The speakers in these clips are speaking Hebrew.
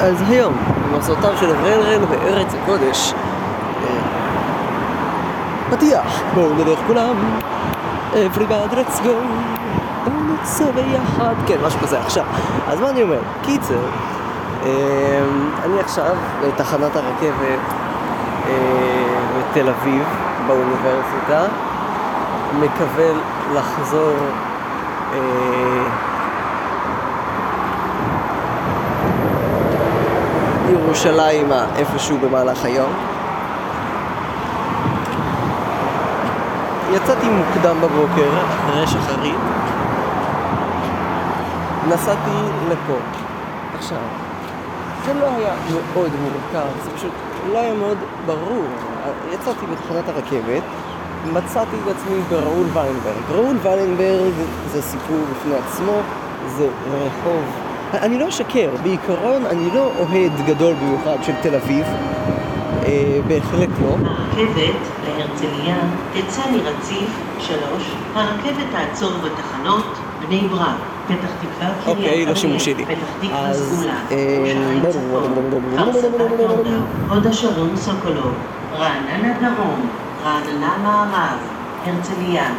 אז היום, במסורתם של רל בארץ הקודש, אה, פתיח, בואו נלך כולם, everybody let's go, בואו נצא ביחד, כן, משהו כזה עכשיו. אז מה אני אומר? קיצר, אה, אני עכשיו בתחנת הרכבת אה, בתל אביב, באוניברסיטה, מקווה לחזור ירושלימה איפשהו במהלך היום. יצאתי מוקדם בבוקר, אחרי שחרית. נסעתי לפה. עכשיו, זה לא היה מאוד מורכב, זה פשוט לא היה מאוד ברור. יצאתי בתחנת הרכבת, מצאתי את עצמי בראול ויינברג. ראול ויינברג זה סיפור בפני עצמו, זה רחוב אני לא אשקר, בעיקרון אני לא אוהד גדול במיוחד של תל אביב, אה, בהחלט לא. הרכבת להרצליה תצא מרציף שלוש, הרכבת תעצור בתחנות בני ברק, פתח תקווה, אוקיי, לא שימושי לי. פתח תקווה סגולה, ירושלים צפון, הוד השרון סוקולוב, רעננה דרום, רעננה מערב, הרצליה.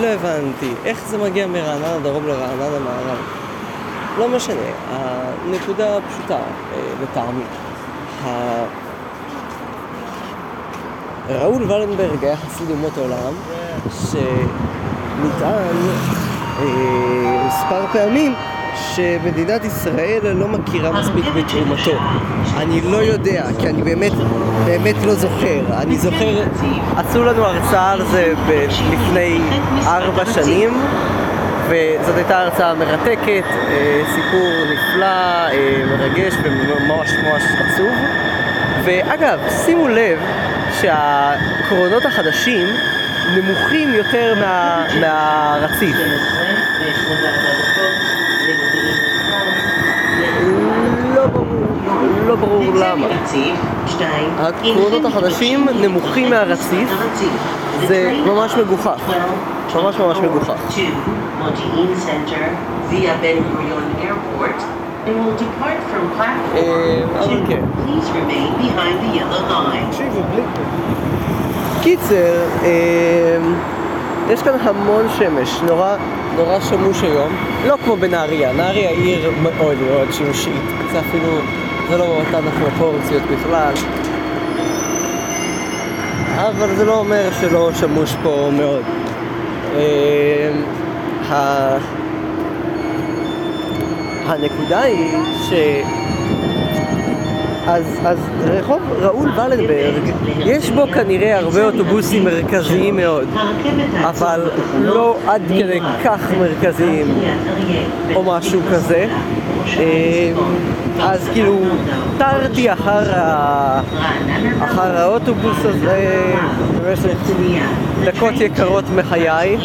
לא הבנתי, איך זה מגיע מרעננה דרום לרעננה מערב? לא משנה, הנקודה פשוטה אה, לטעמי. ראול ולנברג היה חסיד אומות העולם, שנטען אה, מספר פעמים שמדינת ישראל לא מכירה מספיק בתרומתו. אני לא יודע, כי אני באמת, באמת לא זוכר. אני זוכר, עשו לנו הרצאה על זה לפני ארבע שנים. וזאת הייתה הרצאה מרתקת, אה, סיפור נפלא, אה, מרגש וממש ממש עצוב. ואגב, שימו לב שהקרונות החדשים נמוכים יותר מה, מהרציף. לא ברור, לא ברור למה. הקרונות החדשים נמוכים מהרציף, זה ממש מגוחך. ממש ממש מגוחך. Modi'in Center via Ben Gurion Airport and will depart from platform 2. Please remain behind the yellow line. תקשיבו, בלי... קיצר, יש כאן המון שמש, נורא, נורא שמוש היום, לא כמו בנהריה, נהריה עיר מאוד מאוד שימושית, זה אפילו, זה לא באותן הפרופורציות בכלל, אבל זה לא אומר שלא שמוש פה מאוד. הנקודה היא ש... אז, אז רחוב ראול ולנברג, יש בו כנראה הרבה אוטובוסים מרכזיים מאוד, אבל לא עד כדי כך מרכזיים או משהו כזה. אה, אז כאילו, תרתי אחר, ה... אחר האוטובוס הזה במשך דקות יקרות מחיי.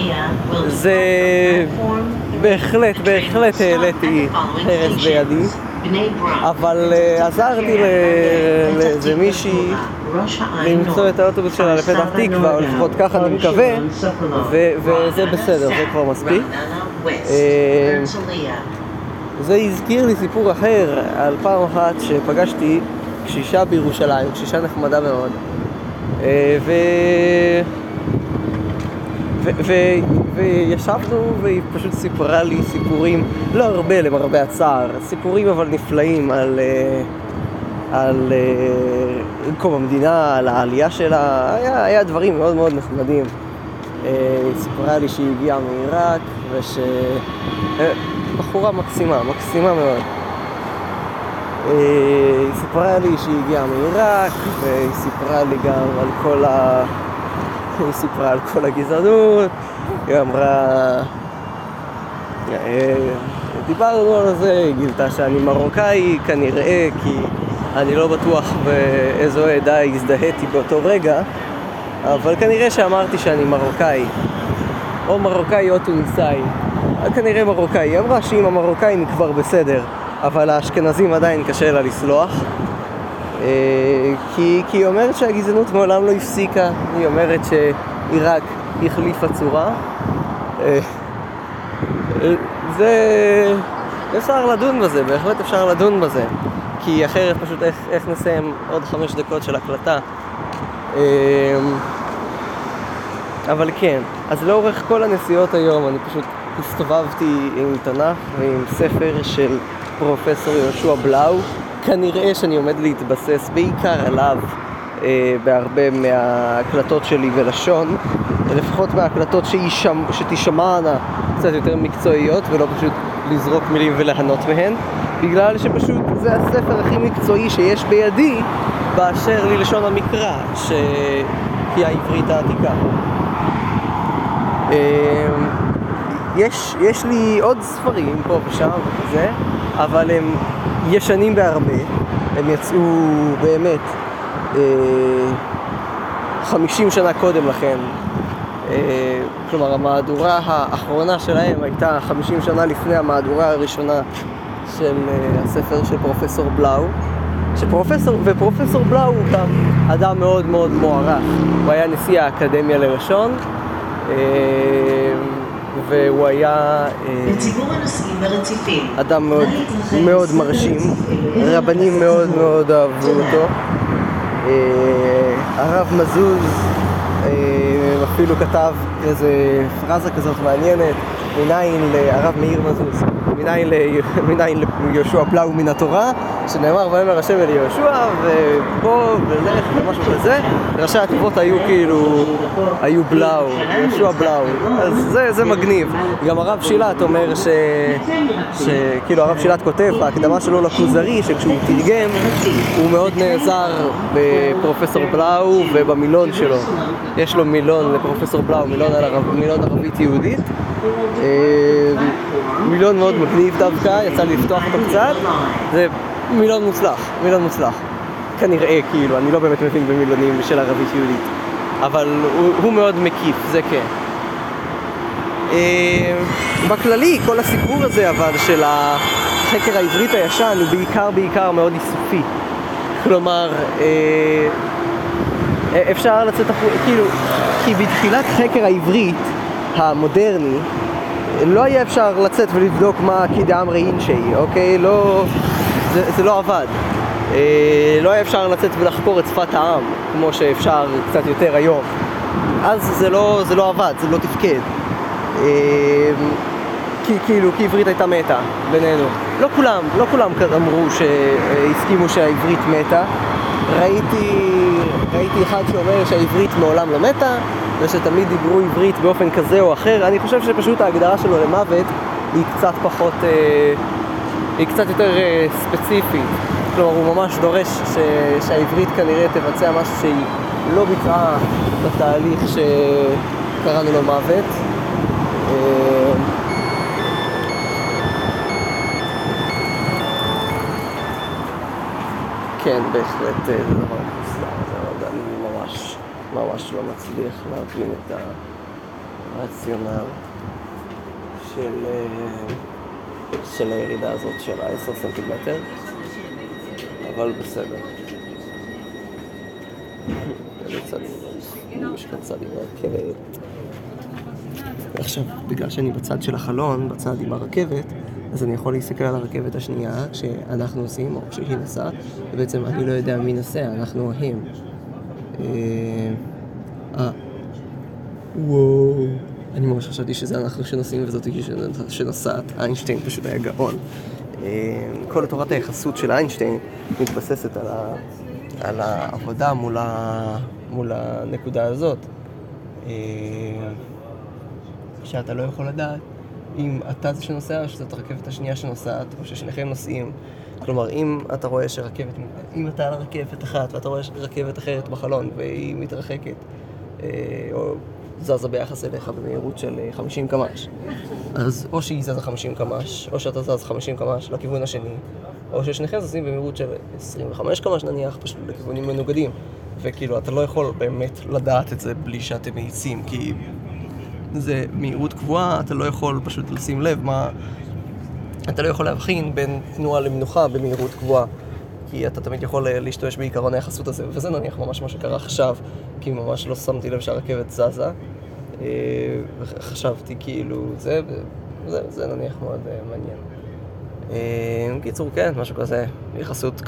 זה בהחלט, בהחלט העליתי הרס בידי. אבל uh, עזרתי לאיזה מישהי למצוא את האוטובוס שלה לפתח תקווה, או לפחות ככה אני מקווה, וזה בסדר, זה כבר מספיק. זה הזכיר לי סיפור אחר על פעם אחת שפגשתי קשישה בירושלים, קשישה נחמדה מאוד, אה, ו... וישבנו והיא פשוט סיפרה לי סיפורים, לא הרבה למרבה הצער, סיפורים אבל נפלאים על, אה, על אה, קום המדינה, על העלייה שלה, היה, היה דברים מאוד מאוד נחמדים. היא סיפרה לי שהיא הגיעה מעיראק וש... בחורה מקסימה, מקסימה מאוד. היא סיפרה לי שהיא הגיעה מעיראק והיא סיפרה לי גם על כל ה... היא סיפרה על כל הגזענות, היא אמרה... אה, דיברנו על זה, היא גילתה שאני מרוקאי כנראה, כי אני לא בטוח באיזו עדה הזדהיתי באותו רגע, אבל כנראה שאמרתי שאני מרוקאי, או מרוקאי או טוניסאי, כנראה מרוקאי. היא אמרה שעם המרוקאים היא כבר בסדר, אבל האשכנזים עדיין קשה לה לסלוח. אה, כי, כי היא אומרת שהגזענות מעולם לא הפסיקה, היא אומרת שעיראק החליפה צורה. אה, זה, אפשר לדון בזה, בהחלט אפשר לדון בזה. כי אחרת פשוט איך, איך נסיים עוד חמש דקות של הקלטה. אבל כן, אז לאורך כל הנסיעות היום אני פשוט הסתובבתי עם תנ"ך ועם ספר של פרופסור יהושע בלאו. כנראה שאני עומד להתבסס בעיקר עליו אה, בהרבה מההקלטות שלי ולשון, לפחות מההקלטות שתישמענה קצת יותר מקצועיות ולא פשוט לזרוק מילים וליהנות מהן, בגלל שפשוט זה הספר הכי מקצועי שיש בידי באשר ללשון המקרא, שהיא העברית העתיקה. אה, יש, יש לי עוד ספרים פה ושם וזה, אבל הם ישנים בהרבה, הם יצאו באמת אה, 50 שנה קודם לכן. אה, כלומר, המהדורה האחרונה שלהם הייתה 50 שנה לפני המהדורה הראשונה של אה, הספר של פרופסור בלאו. שפרופסור, ופרופסור בלאו הוא גם אדם מאוד מאוד מוערך. הוא היה נשיא האקדמיה ללשון. אה, והוא היה ברציפים. אדם מאוד, מאוד מרשים, רבנים מאוד מאוד אהבו אותו. אה, הרב מזוז אה, אפילו כתב איזה פרזה כזאת מעניינת, מניין לרב מאיר מזוז, מניין, ליהושע פלאו מן התורה, שנאמר ויאמר השם אל יהושע, ובוא ולך ומשהו כזה. ראשי התיבות היו כאילו, היו בלאו, יהושע בלאו, אז זה, זה מגניב. גם הרב שילת אומר ש... שכאילו הרב שילת כותב בהקדמה שלו לכוזרי, שכשהוא תרגם, הוא מאוד נעזר בפרופסור בלאו ובמילון שלו. יש לו מילון לפרופסור בלאו, מילון, ערב, מילון ערבית יהודית. מילון מאוד מגניב דווקא, יצא לי לפתוח אותו קצת. זה מילון מוצלח, מילון מוצלח. כנראה, כאילו, אני לא באמת מבין במילונים של ערבית יהודית. אבל הוא, הוא מאוד מקיף, זה כן. אה, בכללי, כל הסיפור הזה אבל של החקר העברית הישן הוא בעיקר בעיקר מאוד איסופי. כלומר, אה, אפשר לצאת, כאילו, כי בתחילת חקר העברית המודרני לא היה אפשר לצאת ולבדוק מה קידה אמרי אינשי, אוקיי? לא... זה, זה לא עבד. אה, לא היה אפשר לצאת ולחקור את שפת העם, כמו שאפשר קצת יותר היום. אז זה לא, זה לא עבד, זה לא תפקד. אה, כי, כאילו, כי עברית הייתה מתה בינינו. לא כולם, לא כולם אמרו שהסכימו שהעברית מתה. ראיתי, ראיתי אחד שאומר שהעברית מעולם לא מתה, ושתמיד דיברו עברית באופן כזה או אחר. אני חושב שפשוט ההגדרה שלו למוות היא קצת פחות, אה, היא קצת יותר אה, ספציפית. כלומר, הוא ממש דורש ש, שהעברית כנראה תבצע משהו שהיא לא ביצעה בתהליך שקראנו לו מוות. אה, כן, בהחלט זה דבר אני ממש, לא מצליח להבין את הרציונל של, של הירידה הזאת של ה-10 סנטימטר, אבל בסדר. עכשיו, בגלל שאני בצד של החלון, בצד עם הרכבת, אז אני יכול להסתכל על הרכבת השנייה שאנחנו עושים, או שהיא נסעת, ובעצם אני לא יודע מי נסע, אנחנו או הם. אה... וואו. אני ממש חשבתי שזה אנחנו שנוסעים וזאת שנוסעת. איינשטיין פשוט היה גאון. כל תורת היחסות של איינשטיין מתבססת על, ה... על העבודה מול, ה... מול הנקודה הזאת. שאתה לא יכול לדעת אם אתה זה שנוסע או שזאת הרכבת השנייה שנוסעת, או ששניכם נוסעים. כלומר, אם אתה רואה שרכבת, אם אתה על רכבת אחת ואתה רואה רכבת אחרת בחלון והיא מתרחקת, אה, או זזה ביחס אליך במהירות של 50 קמ"ש, אז או שהיא זזה 50 קמ"ש, או שאתה זז 50 קמ"ש לכיוון השני, או ששניכם זזים במהירות של 25 קמ"ש נניח, פשוט לכיוונים מנוגדים. וכאילו, אתה לא יכול באמת לדעת את זה בלי שאתם מאיצים, כי זה מהירות קבועה, אתה לא יכול פשוט לשים לב מה... אתה לא יכול להבחין בין תנועה למנוחה במהירות קבועה. כי אתה תמיד יכול להשתמש בעיקרון היחסות הזה, וזה נניח ממש מה שקרה עכשיו, כי ממש לא שמתי לב שהרכבת זזה. וחשבתי כאילו, זה, זה, זה נניח מאוד מעניין. בקיצור, כן, משהו כזה, יחסות כללית.